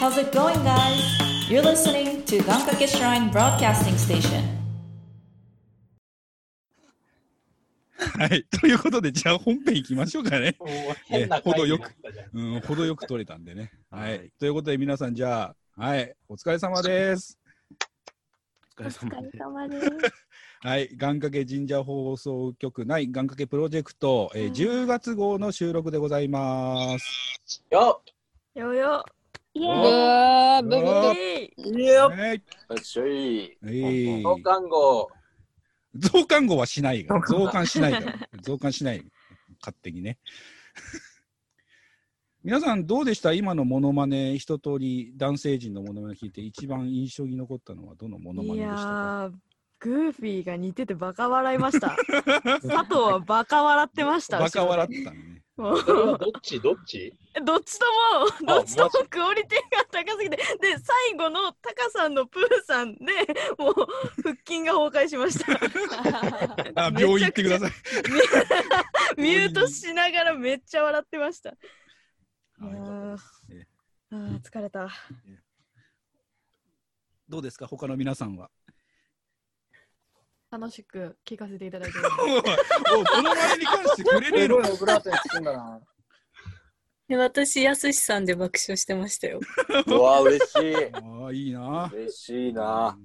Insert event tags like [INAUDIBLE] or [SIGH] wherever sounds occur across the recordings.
How's it going, guys? You're listening to Gankake Shrine Broadcasting Station. はい。[LAUGHS] ということで、じゃあ本編行きましょうかね。[LAUGHS] もう変な回になったじゃん。うん、程よく取れたんでね。[LAUGHS] はい。はいということで、皆さん、じゃあ、はい。お疲れ様です。お疲れ様です。様です。はい。願掛け神社放送局内願掛けプロジェクト、えー10月号の収録でございます。よよよ。イエおーイ。ーブブブはい。っよはい。よっしゃい。はい増刊号。増刊号はしないが、[LAUGHS] 増刊しないから、増刊しない。勝手にね。[LAUGHS] 皆さんどうでした？今のモノマネ一通り男性陣のモノマネ聞いて一番印象に残ったのはどのモノマいネでしたか？やー、グーフィーが似ててバカ笑いました。[LAUGHS] 佐藤はバカ笑ってました。バカ笑ったのね。どっち？どっち？どっちとも、あどっちともクオリティが高すぎて、で、最後のタカさんのプーさんで、もう腹筋が崩壊しました。[LAUGHS] あ、病院行ってください。[LAUGHS] ミュートしながらめっちゃ笑ってました。あー疲れた。どうですか他の皆さんは？楽しく聞かせていただいて [LAUGHS] おこの前に関してくれねえのートに包んだな。で私、やすしさんで爆笑してましたよ。[LAUGHS] うわ、嬉しい。ああ、いいな。嬉しいな。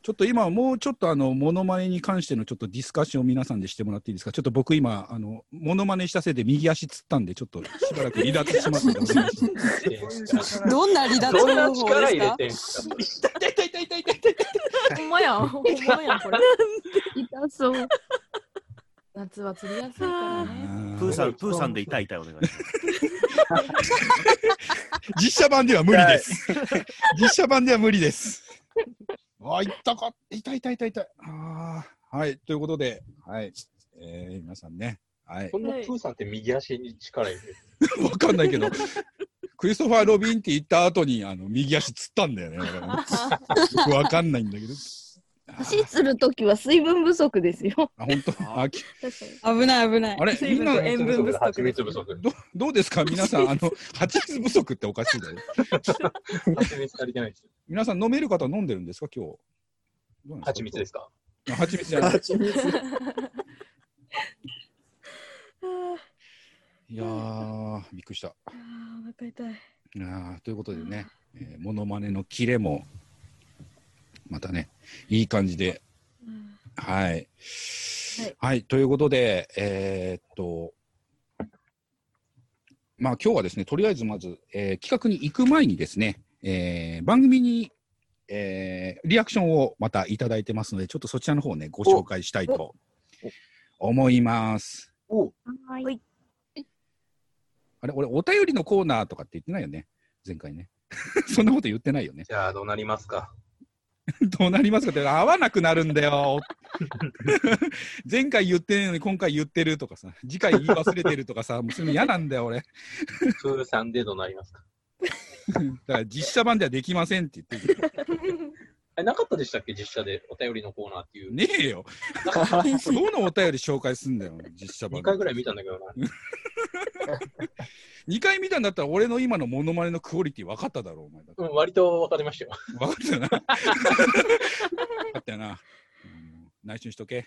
ちょっと今、もうちょっとあの、モノマネに関してのちょっとディスカッションを皆さんでしてもらっていいですか？ちょっと僕今、あの、モノマネしたせいで右足つったんで、ちょっとしばらく離脱しますのでお願いします。どんな離脱どんな方法力入れですか？てんすか痛い痛い痛い痛い痛い痛いほんまやん、ほんまやん、これ。痛そう。夏は釣りやすいからね。プーさん、プーさんで痛い痛いお願いします。[LAUGHS] 実写版では無理です。実写版では無理です。あ、痛かった。痛い痛い痛い痛い。あーはい。ということで、はい。えー、皆さんね。はいそ。んなプーさんって右足に力入れてる？[LAUGHS] わかんないけど、クリストファー・ロビンって言った後に、あの、右足つったんだよね [LAUGHS] よくわかんないんだけど。足するときは水分不足ですよ。あ、本当？危ない危ない。あれ、塩分不足蜂蜜不足。ど、どうですか？皆さん、あの、蜂蜜不足っておかしいだよ。蜂蜜足りてないですよ。皆さん飲める方飲んでるんですか？今日。蜂蜜ですか？あ蜂蜜じゃない。蜂蜜。いやー、びっくりした。あーお腹痛い。いやーということでね、えー、モノマネのキレも、またね、いい感じで、うんはい。はいはい、ということで、えーっと、まあ今日はですね、とりあえずまず、えー企画に行く前にですね、えー番組に、えーリアクションをまたいただいてますので、ちょっとそちらの方をね、ご紹介したいと思います。はい。あれ、俺、お便りのコーナーとかって言ってないよね、前回ね。[LAUGHS] そんなこと言ってないよね。じゃあどうなりますか？[LAUGHS] どうなりますかって、合わなくなるんだよ。[LAUGHS] 前回言ってないのに今回言ってるとかさ、次回言い忘れてるとかさ、[LAUGHS] もうそういうの嫌なんだよ、俺。プーさんでどうなりますか？だから実写版ではできませんって言ってる。え、なかったでしたっけ？実写でお便りのコーナーっていう。ねえよ。どのお便り紹介すんだよ、実写版。2回ぐらい見たんだけどな。[LAUGHS] 2回見たんだったら俺の今のモノマネのクオリティ分かっただろう、お前だ。うん、割と分かりましたよ。分かったよな。分かったよな。うん内緒にしとけ。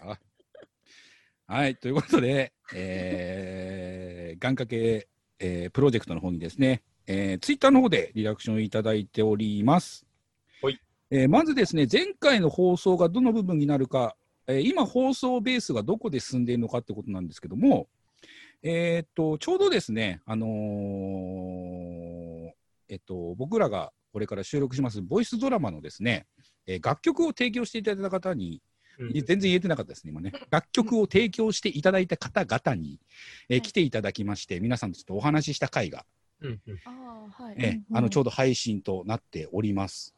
あはい、ということで、えー、願掛け、えープロジェクトの方にですね、えー、ツイッターの方でリアクションいただいております。はいえーまずですね、前回の放送がどの部分になるか、えー今放送ベースがどこで進んでいるのかってことなんですけども、えーっと、ちょうどですね、あのーえっと、僕らがこれから収録しますボイスドラマのですね、えー楽曲を提供していただいた方に、うんい全然言えてなかったですね、今ね。楽曲を提供していただいた方々に、えー来ていただきまして、皆さんとちょっとお話しした回が、うんうんああ、はい。えーあのちょうど配信となっております。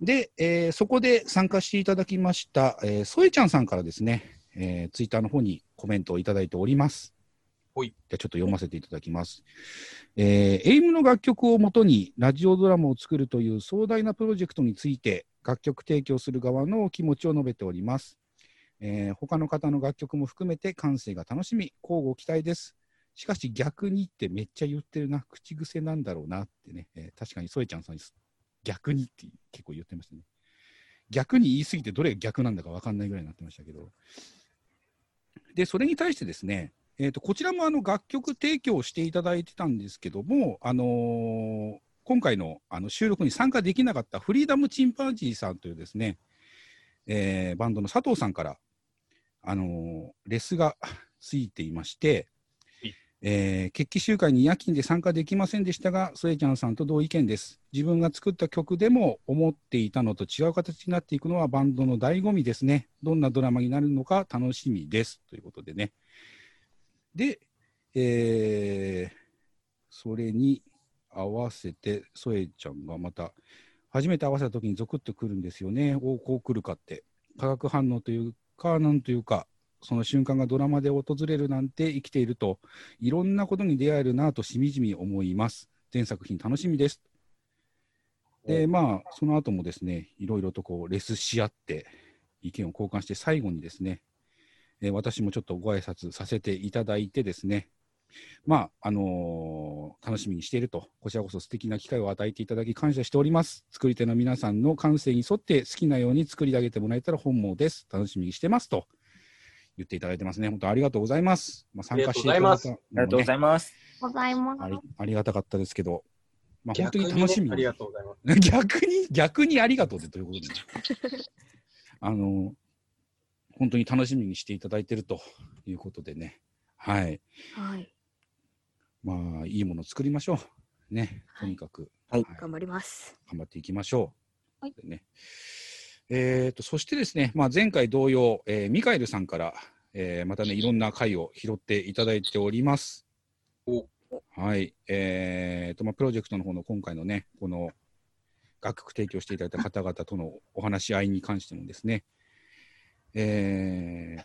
で、えーそこで参加していただきました、えー、ソエちゃんさんからですね、えーツイッターの方にコメントをいただいております。ほいじゃあちょっと読ませていただきます。えーエイムの楽曲をもとにラジオドラマを作るという壮大なプロジェクトについて楽曲提供する側のお気持ちを述べております。えー他の方の楽曲も含めて感性が楽しみ、交互期待です。しかし逆にってめっちゃ言ってるな、口癖なんだろうなってね、えー確かにソエちゃんさんに逆にって結構言ってましたね。逆に言い過ぎてどれが逆なんだか分かんないぐらいになってましたけど。で、それに対してですね、えー、とこちらもあの楽曲提供していただいてたんですけども、あのー今回のあの収録に参加できなかったフリーダムチンパンジーさんというですね、えーバンドの佐藤さんから、あのーレスが [LAUGHS] ついていまして、えー決起集会に夜勤で参加できませんでしたが、ソエちゃんさんと同意見です。自分が作った曲でも思っていたのと違う形になっていくのはバンドの醍醐味ですね。どんなドラマになるのか楽しみです。ということでね。で、えーそれに合わせて、ソエちゃんがまた、初めて合わせた時にゾクッとくるんですよね。おこう来るかって。化学反応というか、なんというか、その瞬間がドラマで訪れるなんて生きていると、いろんなことに出会えるなとしみじみ思います。全作品楽しみです。で、まあ、その後もですね、いろいろとこう、レスし合って、意見を交換して、最後にですね、えー私もちょっとご挨拶させていただいてですね、まあ、あのー楽しみにしていると、こちらこそ素敵な機会を与えていただき感謝しております。作り手の皆さんの感性に沿って好きなように作り上げてもらえたら本望です。楽しみにしてますと言っていただいてますね。本当ありがとうございます。まあ、参加していただいたねありがとうございます。ございますありありがたかったですけど、まあ、本当逆に楽しみありがとうございます。[LAUGHS] 逆に、逆にありがとうってどういうことです [LAUGHS] あの、本当に楽しみにしていただいているということでね、はい。はい。まあ、いいものを作りましょう。ね、とにかく、はい頑張ります。頑張っていきましょう。はいでねえーとそしてですね、まあ、前回同様、えーミカエルさんから、えーまたね、いろんな回を拾っていただいております。おはい。えーと、まあ、プロジェクトの方の今回のね、この楽曲提供していただいた方々とのお話し合いに関してもですね、えー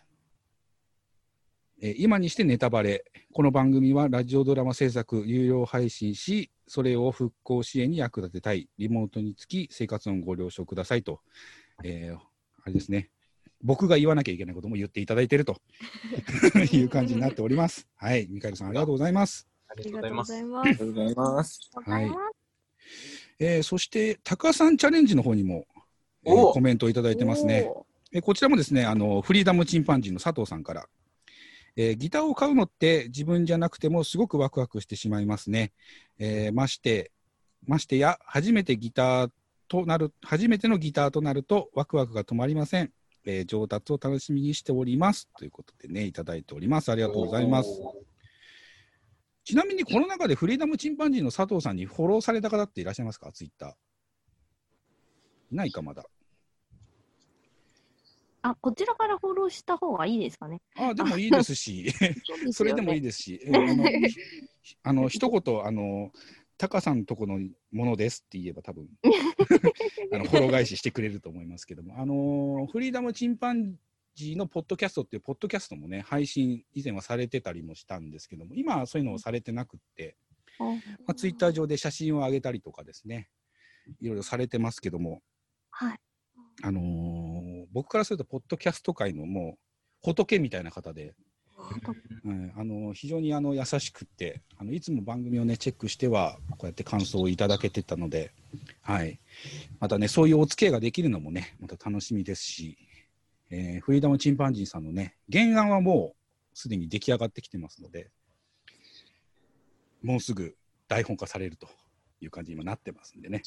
えー今にしてネタバレ、この番組はラジオドラマ制作、有料配信し、それを復興支援に役立てたい、リモートにつき生活音ご了承くださいと、えーあれですね、僕が言わなきゃいけないことも言っていただいていると [LAUGHS] いう感じになっております。はい、ミカエルさん、ありがとうございます。ありがとうございます。ありがとうございます。はいえーそして、タカさんチャレンジの方にも、えーおコメントをいただいてますね。えこちらもですね、あのフリーダムチンパンジーの佐藤さんから、えーギターを買うのって自分じゃなくてもすごくワクワクしてしまいますね。えーまして、ましてや、初めてギターとなる、初めてのギターとなるとワクワクが止まりません。えー上達を楽しみにしております。ということでね、いただいております。ありがとうございます。ちなみにこの中でフリーダムチンパンジーの佐藤さんにフォローされた方っていらっしゃいますか？ツイッター。いないか、まだ。あ、こちらからフォローした方がいいですかね。あでもいいですし、それでもいいでですし、えーあの、ひ [LAUGHS] あの一言、あの、タカさんとこのものですって言えば多分 [LAUGHS] あのフォロー返ししてくれると思いますけども、あのフリーダムチンパンジーのポッドキャストっていうポッドキャストもね、配信以前はされてたりもしたんですけども、今はそういうのをされてなくって、まあ、ツイッター上で写真を上げたりとかですね、いろいろされてますけども、はい。あのー僕からすると、ポッドキャスト界のもう仏みたいな方で、うん。あの非常にあの優しくってあのいつも番組をねチェックしてはこうやって感想をいただけてたので、はい、またねそういうお付き合いができるのもねまた楽しみですし、えーフリーダムチンパンジーさんのね原案はもうすでに出来上がってきてますのでもうすぐ台本化されるという感じに今なってますんでね、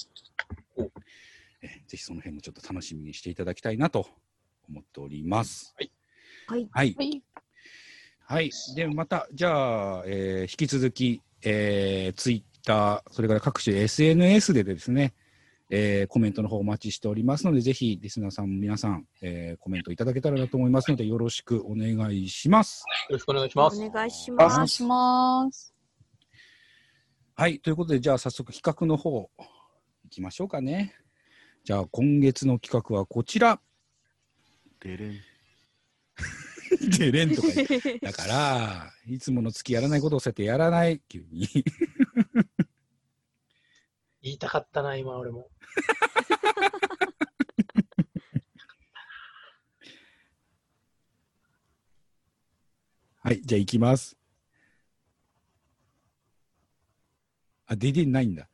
ぜひその辺もちょっと楽しみにしていただきたいなと思っております。はい。はいはい。はい。で、また、じゃあ、えー引き続き、えー、ツイッター、それから各種 SNS でですね、えーコメントの方お待ちしておりますので、ぜひ、リスナーさん、皆さん、えーコメントいただけたらなと思いますので、よろしくお願いします。よろしくお願いします。お願いしおます。願いします。はい。ということで、じゃあ、早速、企画の方、行きましょうかね。じゃあ、今月の企画はこちら。でれん。[LAUGHS] でれんとか言ってだから、いつもの月やらないことをそうやってやらない、急に。言いたかったな、今俺も。[LAUGHS] はい。じゃあ、行きます。あ、デデンないんだ。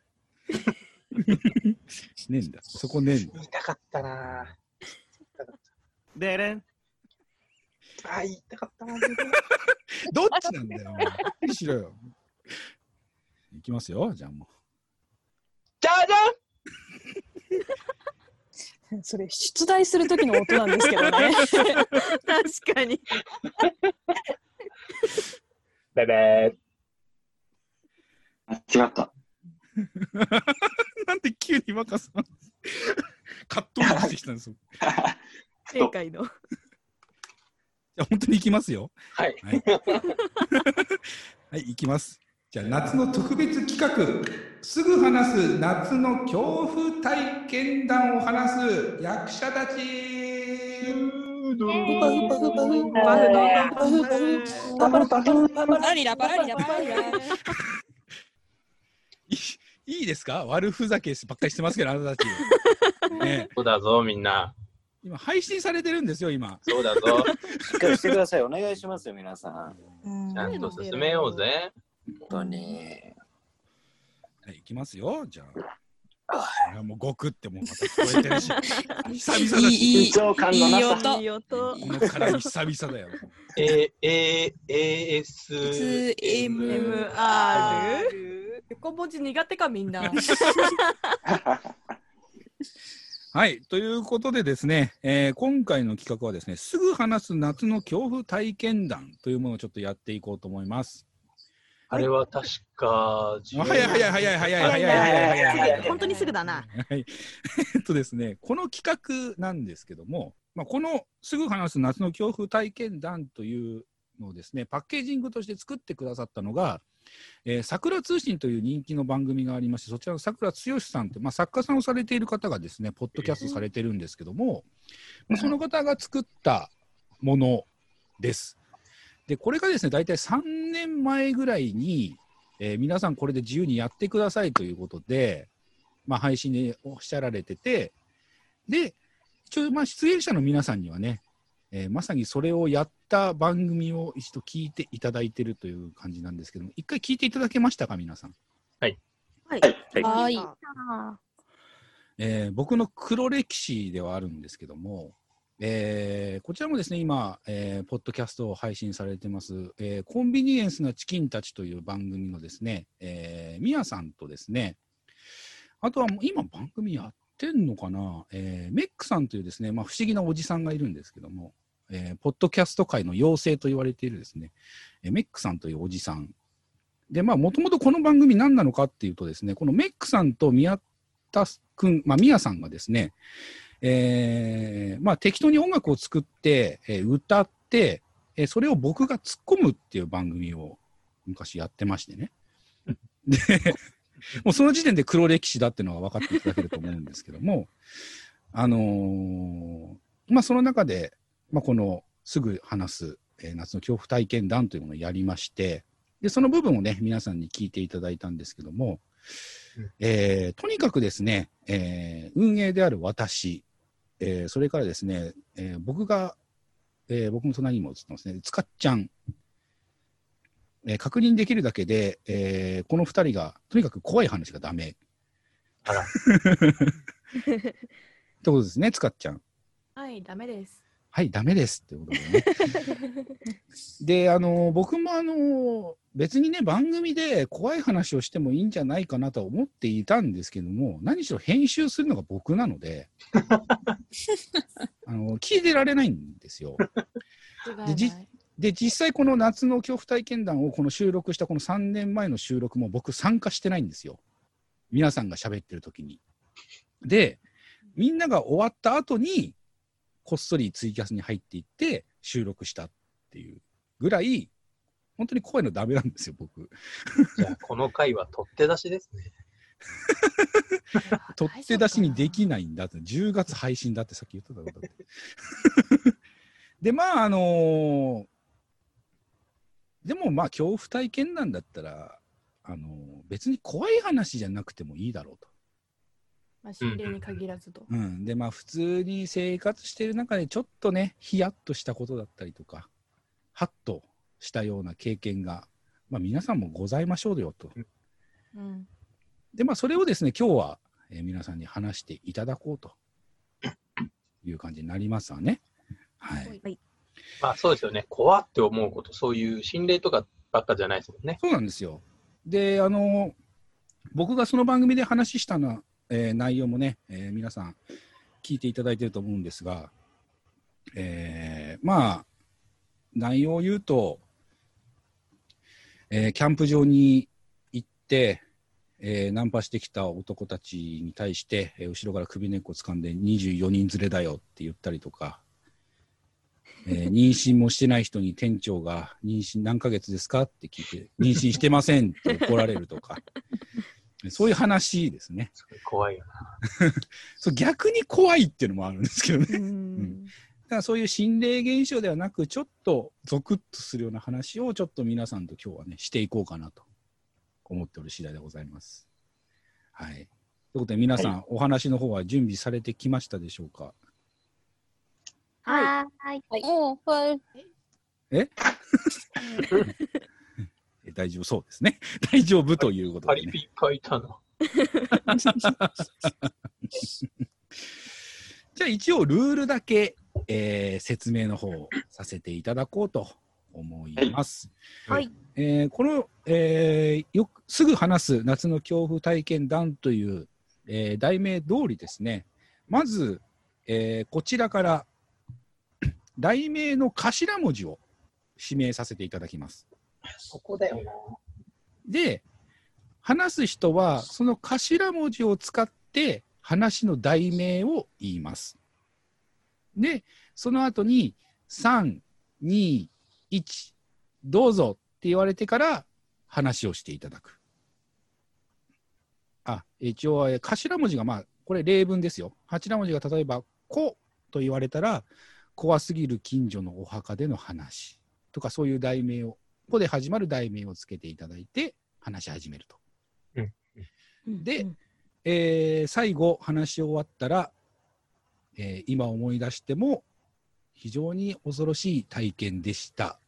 [LAUGHS] ねえんだ。そこねえんだ。言いたかったなでれん。ぁ。あー、言いたかったなぁ。[LAUGHS] どっちなんだよ。もうはっきりしろよ。いきますよ。じゃあもじゃじゃん [LAUGHS] それ、出題する時の音なんですけどね。確かに。ベベ間違った。で急に若さん。葛藤が出てきたんですよ。[LAUGHS] 正解の。じゃあ本当に行きますよ。はい。はい。[LAUGHS] はい、行きます。じゃあ夏の特別企画、すぐ話す夏の恐怖体験談を話す役者たち。パリラパリラパリラ。いいいですか？悪ふざけばっかりしてますけど、あなたたち。[LAUGHS] ね、そうだぞ、みんな。今、配信されてるんですよ、今。そうだぞ。しっかりしてください。お願いしますよ、皆さん。ちゃんと進めようぜ。本当に。はい、行きますよ。じゃあ。いやもうごくってもうまた聞こえてるし。[LAUGHS] 久々だし。緊張感のなさ。いい音。このからに久々だよ。え、え、AS。MR? 横文字苦手かみんな。[LAUGHS] はい。ということでですね、えー今回の企画はですね、すぐ話す夏の恐怖体験談というものをちょっとやっていこうと思います。あれは確か、あ早い早い早い早い早い早い早いいやいやいや早いすぐ本当にすぐだな。はい。[LAUGHS] えっとですね、この企画なんですけども、まあ、このすぐ話す夏の恐怖体験談というのをですね、パッケージングとして作ってくださったのが、えー、桜通信という人気の番組がありまして、そちらの桜剛さんって、まあ、作家さんをされている方がですね、ポッドキャストされてるんですけども、まあ、その方が作ったものです。で、これがですね、大体3年前ぐらいに、えー皆さんこれで自由にやってくださいということで、まあ、配信でおっしゃられてて、で、一応、まあ、出演者の皆さんにはね、えーまさにそれをやった番組を一度聞いていただいてるという感じなんですけども、一回聞いていただけましたか、皆さん？はい。はい。えー僕の黒歴史ではあるんですけども、えーこちらもですね、今、えーポッドキャストを配信されてます、えーコンビニエンスなチキンたちという番組のですね、えー、ミヤさんとですね、あとはもう今番組やってんのかな、えーメックさんというですね、まあ、不思議なおじさんがいるんですけども、えーポッドキャスト界の妖精と言われているですね、えーメックさんというおじさん。で、まあ、もともとこの番組何なのかっていうとですね、このメックさんと宮田君、まあ、宮さんがですね、えーまあ、適当に音楽を作って、えー歌って、えーそれを僕が突っ込むっていう番組を昔やってましてね。で、もうその時点で黒歴史だっていうのは分かっていただけると思うんですけども、あのーまあ、その中で、まあ、このすぐ話す、えー夏の恐怖体験談というものをやりまして、で、その部分をね、皆さんに聞いていただいたんですけども、えーとにかくですね、えー運営である私、えーそれからですね、えー僕が、えー僕の隣にも映ってますね、つかっちゃん、えー確認できるだけで、えーこの二人が、とにかく怖い話がダメ。あら [LAUGHS] ってことですね、つかっちゃん。はい、ダメです。はい、ダメですってことでね。[LAUGHS] で、あの、僕もあの、別にね、番組で怖い話をしてもいいんじゃないかなとは思っていたんですけども、何しろ編集するのが僕なので、[LAUGHS] あの、聞いてられないんですよ。でじで、実際この夏の恐怖体験談をこの収録したこの3年前の収録も僕参加してないんですよ。皆さんが喋ってる時に。で、みんなが終わった後に、こっそりツイキャスに入っていって収録したっていうぐらい、本当に声のダメなんですよ、僕。じゃあ、この回は取って出しですね。[LAUGHS] 取って出しにできないんだって、10月配信だってさっき言ってたことだって。[LAUGHS] で、まあ、あのーでもまあ、恐怖体験なんだったら、あのー別に怖い話じゃなくてもいいだろうと。まあ、心霊に限らずと。うん、でまあ普通に生活している中でちょっとねヒヤッとしたことだったりとかハッとしたような経験が、まあ、皆さんもございましょうよとうん。で、まあ、それをですね、今日は、えー皆さんに話していただこうという感じになりますわね。はい。まあそうですよね。怖って思うこと、そういう心霊とかばっかじゃないですもんね。そうなんですよ。で、あの、僕がその番組で話したの、えー内容もね、えー皆さん聞いていただいてると思うんですが、えーまあ、内容を言うと、えーキャンプ場に行って、えーナンパしてきた男たちに対して、えー後ろから首根っこ掴んで24人連れだよって言ったりとか、えー [LAUGHS] 妊娠もしてない人に店長が妊娠何ヶ月ですかって聞いて、妊娠してませんって怒られるとか、そういう話ですね。怖いよな。[LAUGHS] そう逆に怖いっていうのもあるんですけどね。うんだからそういう心霊現象ではなく、ちょっとゾクッとするような話をちょっと皆さんと今日はね、していこうかなと思っておる次第でございます。はい。ということで皆さん、お話の方は準備されてきましたでしょうか？はーい。おはい。ええ？[LAUGHS] 大丈夫そうですね。[LAUGHS] 大丈夫ということでね。パリピ書いたの。[LAUGHS] じゃあ一応ルールだけ、えー説明の方をさせていただこうと思います。はい。えーこの、えーよくすぐ話す夏の恐怖体験談という、えー題名通りですね、まず、えーこちらから題名の頭文字を指名させていただきます。そこだよな。で、話す人はその頭文字を使って話の題名を言います。で、その後に3、2、1、どうぞって言われてから話をしていただく。あ、一応、頭文字がまあ、これ例文ですよ。頭文字が例えば、こと言われたら、怖すぎる近所のお墓での話とか、そういう題名を、ここで始まる題名をつけていただいて、話し始めると。で、えー最後、話し終わったら、えー今思い出しても、非常に恐ろしい体験でした。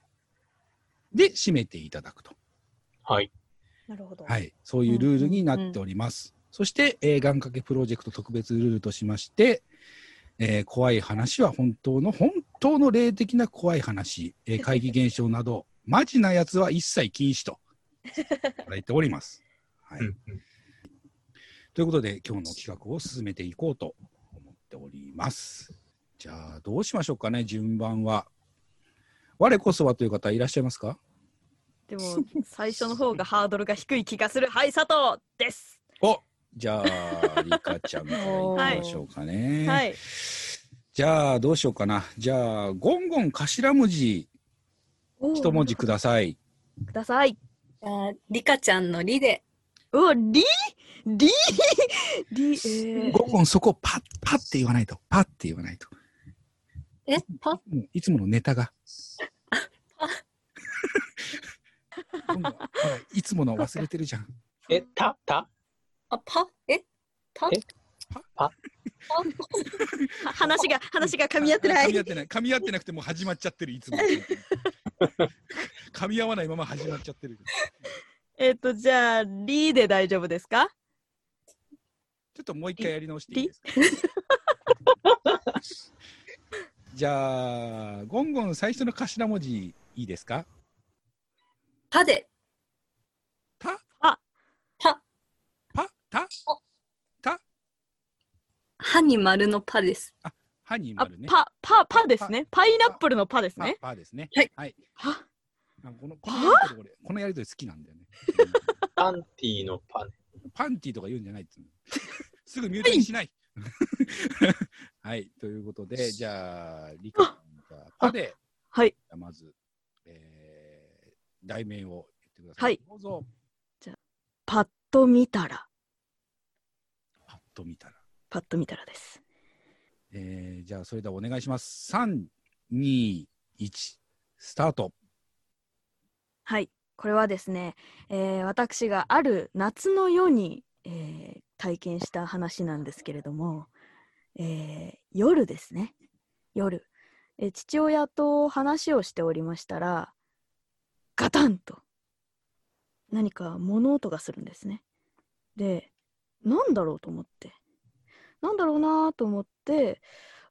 で、締めていただくと。はい。なるほど。はい、そういうルールになっております。そして、えー、願掛けプロジェクト特別ルールとしまして、えー怖い話は本当の、本当の霊的な怖い話、えー [LAUGHS] 怪奇現象など、マジなやつは一切禁止と、いただいております。はい。ということで、今日の企画を進めていこうと思っております。じゃあ、どうしましょうかね、順番は。我こそはという方いらっしゃいますか？でも、最初の方がハードルが低い気がする。はい、佐藤です。おじゃあ、リカちゃんからいきましょうかね。はい。じゃあ、どうしようかな。じゃあ、ゴンゴン頭文字、一文字ください。ください。あリカちゃんのリで。うわ、リ？リ？リ、えー、ゴンゴンそこパッ、パッって言わないと。パッって言わないと。え？パもういつものネタが。ゴンゴンほらいつもの忘れてるじゃん。え、た、た？あ、パ？え？パ？えパ？は話が、話が噛み合ってない噛み合。ってない。噛み合ってなくてもう始まっちゃってる、いつも。[LAUGHS] 噛み合わないまま始まっちゃってる。えっと、じゃあ、リで大丈夫ですか？ちょっともう一回やり直していいですか？[LAUGHS] じゃあ、ゴンゴン最初の頭文字いいですか？パで。た？あパ。パた？た？歯に丸のパです。歯にあ丸ね。、パ、パ、パですね。パイナップルのパですパね。パですね。はい。はい。は？あこのこのやりとり俺このやりとり好きなんだよね。[LAUGHS] パンティーのパン。パンティとか言うんじゃない [LAUGHS] すぐミュートにしない。はい。ということで、じゃあ、リカちゃんじゃあパで、はい。じゃあまず、えー、題名を言ってください。はいどうぞ。パッと見たら、パッと見たら。パッと見たらです。えー、じゃあ、それではお願いします。3、2、1、スタート。はい。これはですね、えー私がある夏の夜に、えー体験した話なんですけれども、えー夜ですね。夜、えー父親と話をしておりましたら、ガタンと何か物音がするんですね。で、なんだろうと思って。なんだろうなと思って、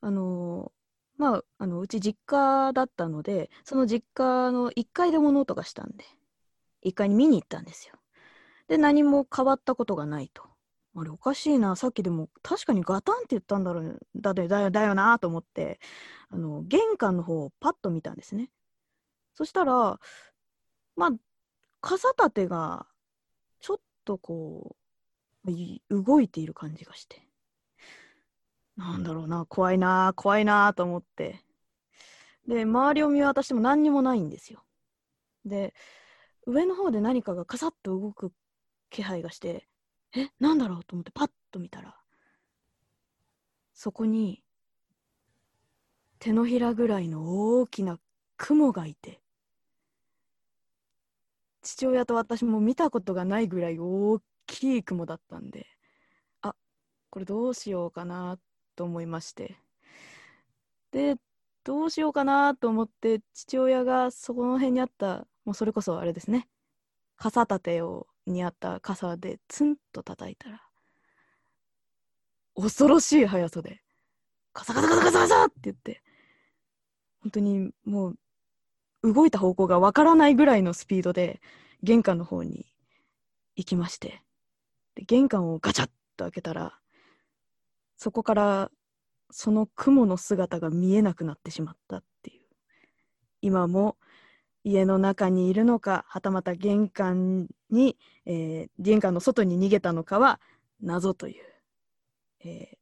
あのーまあ、あの、うち実家だったので、その実家の1階で物音がしたんで、1階に見に行ったんですよ。で、何も変わったことがないと。あれ、おかしいな。さっきでも、確かにガタンって言ったんだろう、だだだよ、だよなと思って、あの、玄関の方をパッと見たんですね。そしたら、まあ、傘立てが、ちょっとこう、動いている感じがして。なんだろうな、怖いな、怖いなと思って。で、周りを見渡しても何にもないんですよ。で、上の方で何かがカサッと動く気配がして、え、なんだろうと思ってパッと見たら、そこに、手のひらぐらいの大きな雲がいて、父親と私も見たことがないぐらい大きい雲だったんで、あ、これどうしようかなと思いまして。で、どうしようかなと思って、父親がそこの辺にあった、もうそれこそあれですね、傘立てをにあった傘でツンと叩いたら、恐ろしい速さで、カサカサカサカサカサって言って、本当にもう、動いた方向がわからないぐらいのスピードで、玄関の方に行きまして、で玄関をガチャッと開けたら、そこからその雲の姿が見えなくなってしまったっていう。今も家の中にいるのか、はたまた玄関に、えー玄関の外に逃げたのかは謎という、えー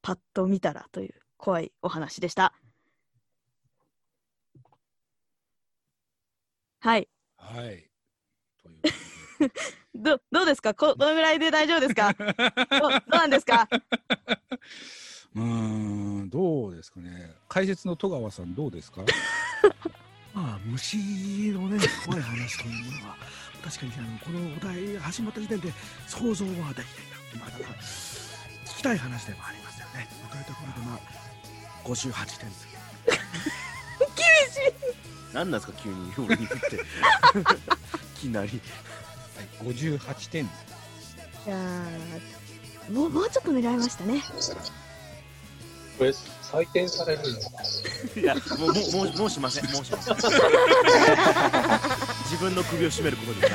パッと見たらという怖いお話でした。はい。はい。という [LAUGHS] どどうですか？こどのぐらいで大丈夫ですか？どどうなんですか？うーん、どうですかね？解説の戸川さん、どうですか？[LAUGHS] まあ、虫のね、怖い話というものは、確かにあのこのお題が始まった時点で想像はできていた。まあ、ただ、聞きたい話でもありますよね。というところで、まあ、58点。[LAUGHS] 厳しい何なんですか、急に俺に振って。い [LAUGHS] きなり。はい、58点。いやーもうもうちょっと狙いましたね。これ、採点されるのいや、もう、もう、もう、もうしません。もうしません。[LAUGHS] 自分の首を絞めることです。